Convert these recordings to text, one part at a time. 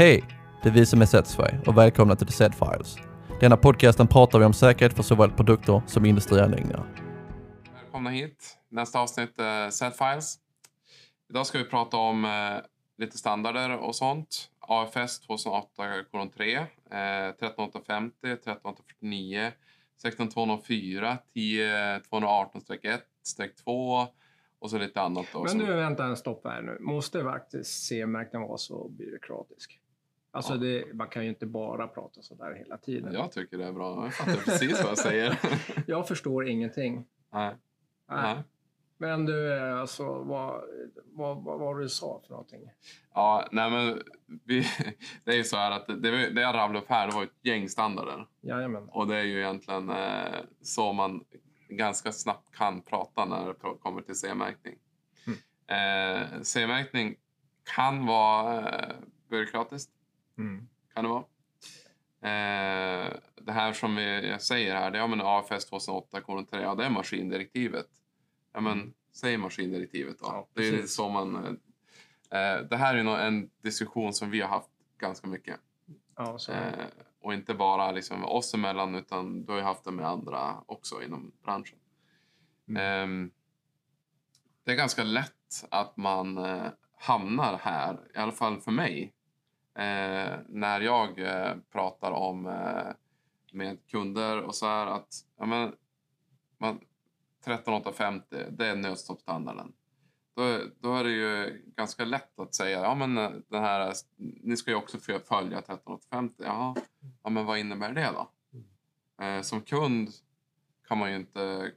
Hej! Det är vi som är Setsvay och välkomna till The Set Files. Denna podcasten pratar vi om säkerhet för såväl produkter som industrianläggningar. Välkomna hit. Nästa avsnitt är Set Files. Idag ska vi prata om eh, lite standarder och sånt. AFS 2008-3, eh, 13850, 13849, 16204, 10218-1-2 och så lite annat. Då, Men nu, vänta en stopp här nu. Måste faktiskt CE-märkningen vara så byråkratisk? Alltså, Ja. det, man kan ju inte bara prata så där hela tiden. Jag tycker det är bra. Jag fattar precis vad jag säger. Jag förstår ingenting. Nej. Nej. Nej. Men du, alltså, vad, vad, vad var det du sa för någonting? Ja, nej men vi, det är ju så här att det, det jag rabblade upp här det var ett gäng standarder. Jajamän. Och det är ju egentligen eh, så man ganska snabbt kan prata när det kommer till C-märkning. Eh, C-märkning kan vara eh, byråkratiskt. Mm. Kan det vara. Eh, det här som vi, jag säger här, det är ja, men AFS 2008-3, ja, det är maskindirektivet. Ja, men säg maskindirektivet då. Ja, det är så man... Eh, det här är nog en diskussion som vi har haft ganska mycket. Ja, Eh, och inte bara liksom oss emellan utan du har haft det med andra också inom branschen. Mm. Ehm, det är ganska lätt att man eh, hamnar här, i alla fall för mig. Eh, när jag eh, pratar om eh, med kunder och så här att ja, men, man, 13850 det är nödstoppstandarden. Då, då är det ju ganska lätt att säga ja men eh, den här, ni ska ju också följa 13850. Jaha, ja, men vad innebär det då? Eh, som kund kan man ju inte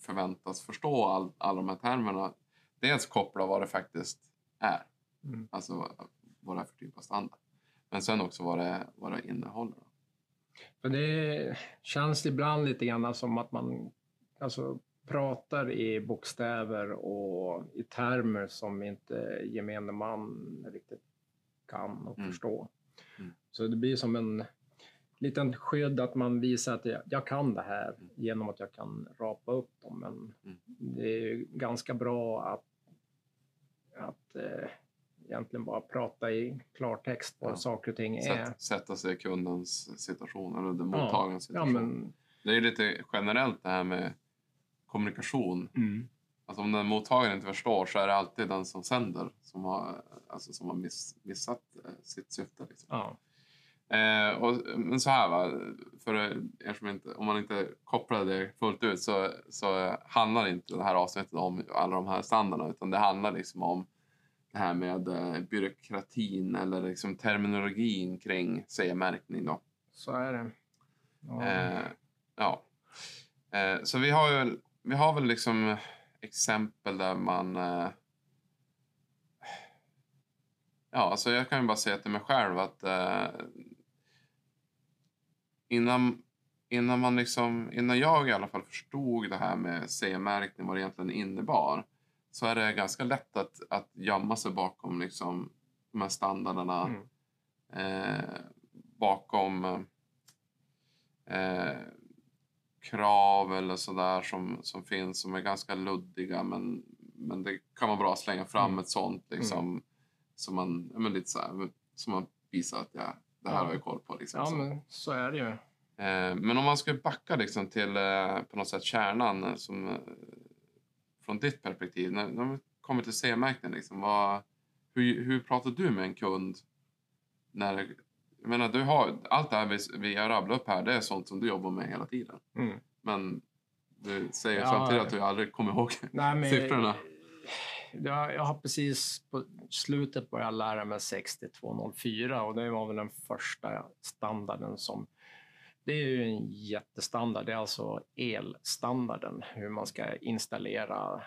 förväntas förstå all, alla de här termerna. Dels koppla vad det faktiskt är, mm. alltså vad- vad det är för typ av standard. Men sen också vad det, vad det innehåller. För det känns ibland lite grann som att man alltså, pratar i bokstäver och i termer som inte gemene man riktigt kan och Mm. förstå. Mm. Så det blir som en liten skydd att man visar att jag, jag kan det här Mm. genom att jag kan rapa upp dem. Men Mm. det är ju ganska bra att, att eh, egentligen bara prata i klartext vad Ja. saker och ting är. Sätt, sätta sig i kundens situation eller den mottagarens Ja, situation. men, Det är lite generellt det här med kommunikation. Alltså om den mottagaren inte förstår så är det alltid den som sänder som har, alltså som har miss, missat eh, sitt syfte. Liksom. ja. Eh, och, men så här va, för er som inte, om man inte kopplar det fullt ut så, så handlar inte det här avsnittet om alla de här standarderna utan det handlar liksom om det här med eh, byråkratin eller liksom terminologin kring CE-märkning. Då. Så är det. Ja. Eh, ja. Eh, så vi har, ju, vi har väl liksom exempel där man... Eh, ja, alltså jag kan ju bara säga till mig själv att eh, innan, innan man liksom, innan jag i alla fall förstod det här med CE-märkning, vad det egentligen innebar, så är det ganska lätt att, att gömma sig bakom liksom de här standarderna Mm. eh, bakom eh, krav eller sådär som, som finns som är ganska luddiga men, men det kan vara bra att slänga fram Mm. ett sånt liksom som man, men lite så här, som man visar att ja, det här Ja. har jag koll på. Liksom, ja, så. men så är det ju. Eh, men om man ska backa liksom till eh, på något sätt kärnan eh, som, eh, från ditt perspektiv. När, när kommer till C-märkning, liksom, vad, hur, hur pratar du med en kund? När, jag menar, du har, allt det här vi, vi har rabblat upp här, det är sånt som du jobbar med hela tiden. Mm. Men du säger Ja. samtidigt att du aldrig kommer ihåg Nej, men, siffrorna. Jag, jag har precis på slutet börjat lära mig 6204 och det var väl den första standarden som... Det är ju en jättestandard. Det är alltså elstandarden, hur man ska installera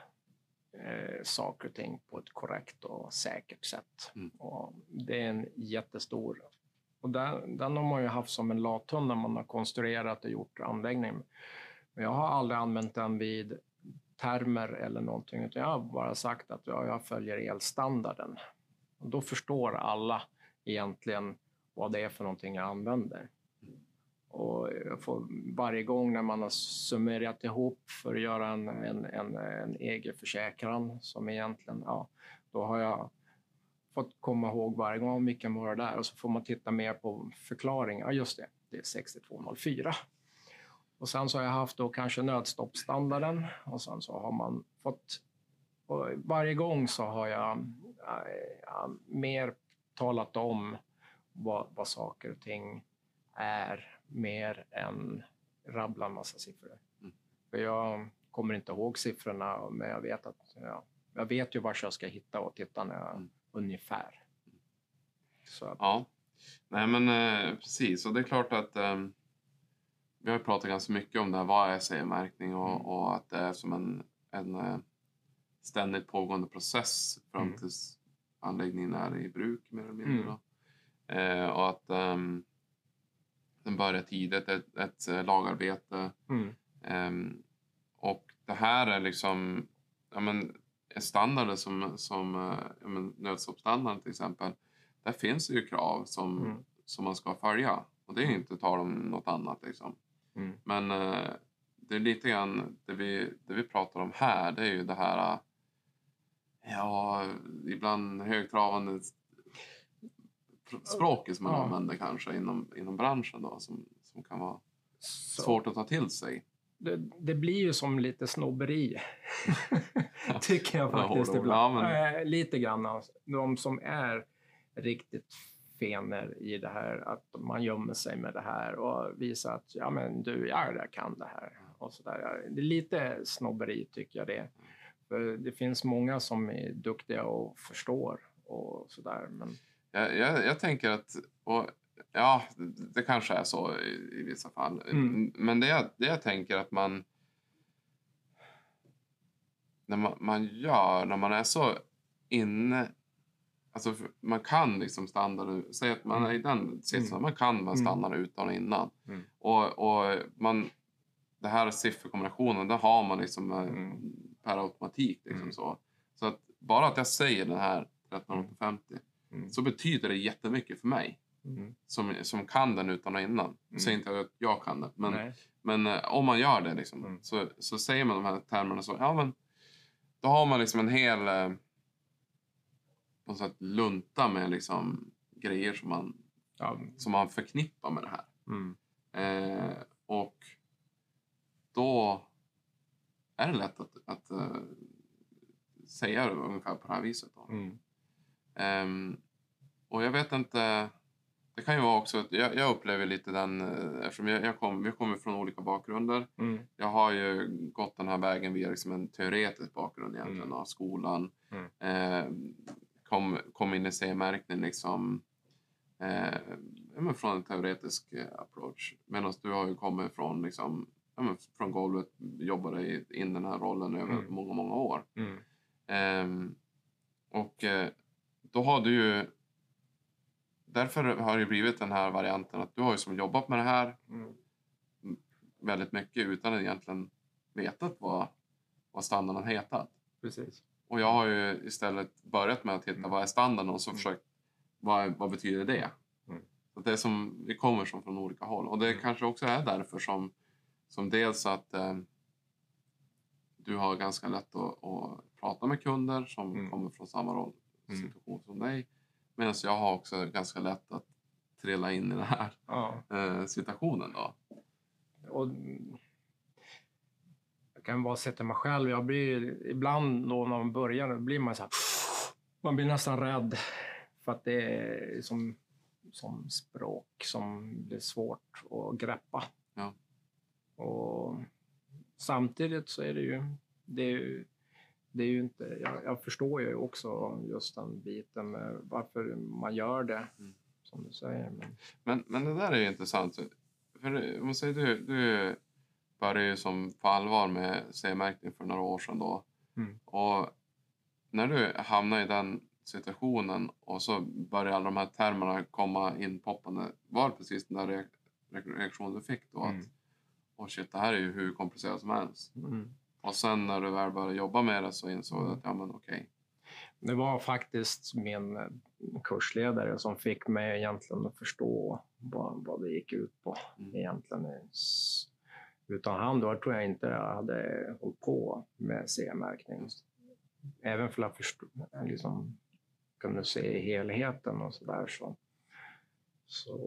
eh, saker och ting på ett korrekt och säkert sätt. Mm. Och det är en jättestor... Och den, den har man ju haft som en lathund när man har konstruerat och gjort anläggningen. Men jag har aldrig använt den vid termer eller någonting, utan jag har bara sagt att ja, jag följer elstandarden. Och då förstår alla egentligen vad det är för någonting jag använder. Och får, varje gång när man har summerat ihop för att göra en, en, en, en egen försäkran som egentligen, ja, då har jag fått komma ihåg varje gång vilken var det där och så får man titta mer på förklaringar. Ja, just det, det är 6204. Och sen så har jag haft då kanske nödstoppstandarden och sen så har man fått... Varje gång så har jag äh, mer talat om vad, vad saker och ting är mer än rabbla en massa siffror. Mm. För jag kommer inte ihåg siffrorna, men jag vet att ja, jag vet ju var jag ska hitta och titta när jag, Mm. ungefär. Så att, Ja, nej men eh, precis. Och det är klart att eh, vi har pratat ganska mycket om det här. Vad är CE-märkning och, Mm. och att det är som en, en eh, ständigt pågående process fram Mm. tills anläggningen är i bruk mer eller mindre. Mm. Eh, och att ehm, den börjar tidigt, ett, ett eh, lagarbete. mm, Ehm, och det här är liksom ja, men, standarder som, som eh, ja, men, nödstoppsstandarden till exempel. Där finns det ju krav som, Mm. som man ska följa. Och det är ju inte tal om något annat. Liksom. mm, Men eh, det är lite grann det vi, det vi pratar om här. Det är ju det här ja, ibland högtravande språket som man Ja. använder kanske inom, inom branschen då, som, som kan vara så, svårt att ta till sig. det, det blir ju som lite snobberi. Tycker jag Ja, faktiskt ibland. Ja, men- Eh, lite grann. De som är riktigt fener i det här, att man gömmer sig med det här och visar att ja, men du, jag jag kan det här. Och så där. Det är lite snobberi tycker jag det. För det finns många som är duktiga och förstår och sådär. Men Jag, jag, jag tänker att, och, ja, det, kanske är så i, i vissa fall. Mm. Men det jag, det jag tänker att man, när man, man gör, när man är så inne, alltså man kan liksom standarden, säg att man är i den sitsen, Mm. man kan man Mm. standarden utan och innan. Mm. Och, och man, det här sifferkombinationen, det har man liksom eh, Mm. per automatik. Liksom Mm. så. så att bara att jag säger den här 13850 Mm. så betyder det jättemycket för mig mm, som, som kan den utan och innan. Jag säger inte att jag kan det, men, nej. men eh, om man gör det liksom, Mm. så, så säger man de här termerna så, ja men då har man liksom en hel eh, på sätt lunta med liksom grejer som man, Ja, som man förknippar med det här. mm, Eh, och då är det lätt att, att eh, säga det ungefär på det här viset. Då. mm, Ehm, och jag vet inte, det kan ju vara också, att jag, jag upplever lite den, eh, eftersom jag, jag kom, vi kommer från olika bakgrunder. mm, Jag har ju gått den här vägen via liksom en teoretisk bakgrund egentligen Mm. av skolan. Mm. Ehm, kom, kom in i C-märkning liksom eh, från en teoretisk eh, approach. Medan du har ju kommit från, liksom, ja, men från golvet, jobbade i- in den här rollen över Mm. många, många år. mm, Ehm, och eh, då har du ju... Därför har det blivit den här varianten att du har ju som jobbat med det här mm, väldigt mycket utan att egentligen vetat vad, vad standarden hetat. precis. Och jag har ju istället börjat med att hitta Mm. vad är standarden och så Mm. försökt vad, vad betyder det? Mm. Så det är som, vi kommer som från olika håll. Och det Mm. kanske också är därför som, som dels att eh, du har ganska lätt att, att prata med kunder som Mm. kommer från samma roll, Mm. situation som dig. Medan jag har också ganska lätt att trilla in i den här Ja. eh, situationen. Då. Och jag kan bara sätta mig själv. Jag blir ibland då när man börjar, då blir man så här, man blir nästan rädd för att det är som, som språk som blir svårt att greppa. Ja. Och samtidigt så är det ju, det är ju, det är ju inte, jag, jag förstår ju också just den biten med varför man gör det, Mm. som du säger. Men, Men, men det där är ju intressant. För man säger, du, du började ju som på allvar med C-märkning för några år sedan. Då. Mm. Och när du hamnade i den situationen och så började alla de här termerna komma inpoppande. Var det precis den där reak- reaktionen du fick då? Mm. Att oh shit, det här är ju hur komplicerat som helst. mm. Och sen när du väl började jobba med det så insåg du att ja men okej. Det var faktiskt min eh, kursledare som fick mig egentligen att förstå vad, vad det gick ut på. Mm. Egentligen. Utan han då tror jag inte jag hade hållit på med C-märkning. Även för att förstå, liksom, kunde se helheten och så där. Så, så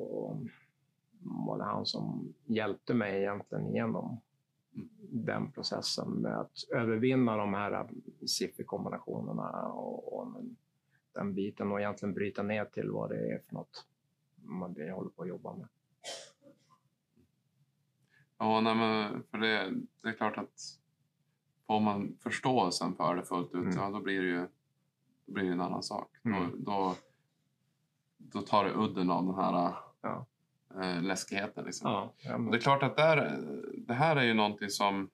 var det han som hjälpte mig egentligen igenom den processen med att övervinna de här sifferkombinationerna och, och den biten och egentligen bryta ner till vad det är för något man håller på att jobba med. Ja, nej, men för det, det är klart att får man förståelsen för det fullt ut, Mm. ja, då blir det ju då blir det en annan sak. Mm. Då, då, då tar det udden av den här Ja. Eh, läskigheten. Liksom. Ja, ja, men, Det är klart att där, det här är ju någonting som...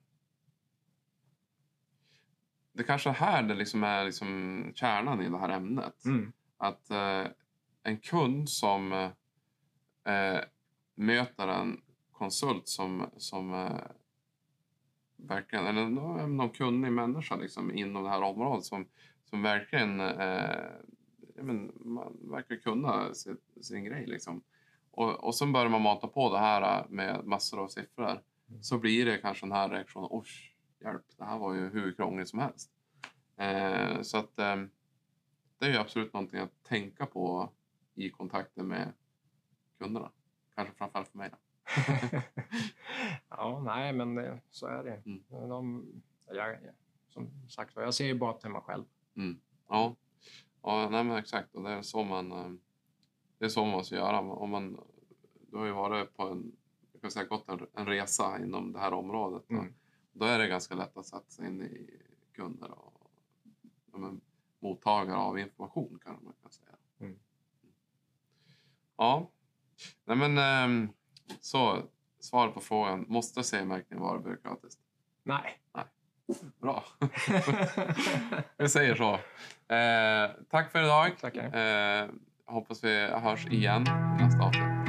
Det kanske är här det liksom är liksom kärnan i det här ämnet. mm, Att eh, en kund som eh, möter en konsult som, som eh, verkligen, eller någon, någon kunnig människa liksom, inom det här området som, som verkligen eh, men, man verkar kunna sin, sin grej. Liksom. Och, och sen börjar man mata på det här med massor av siffror. Så blir det kanske den här reaktionen, oj, hjälp, det här var ju hur krångligt som helst. Eh, så att eh, det är ju absolut någonting att tänka på i kontakten med kunderna. Kanske framförallt för mig. Ja, nej, men så är det. Mm. De, jag, som sagt jag ser ju bara till mig själv. Ja, ja nej men exakt. Och det är så man, eh, det är så man måste göra. Om man, du har ju varit på en, jag kan säga, gått en, en resa inom det här området. Då, Mm. då är det ganska lätt att sätta sig in i kunder och ja, men, mottagare av information kan man kan säga. Mm. Ja, nej men ehm, så svaret på frågan, måste CE-märkning vara byråkratiskt? Nej. Bra. Vi säger så. Eh, tack för idag. Tackar. Eh, hoppas vi hörs igen i nästa avsnitt.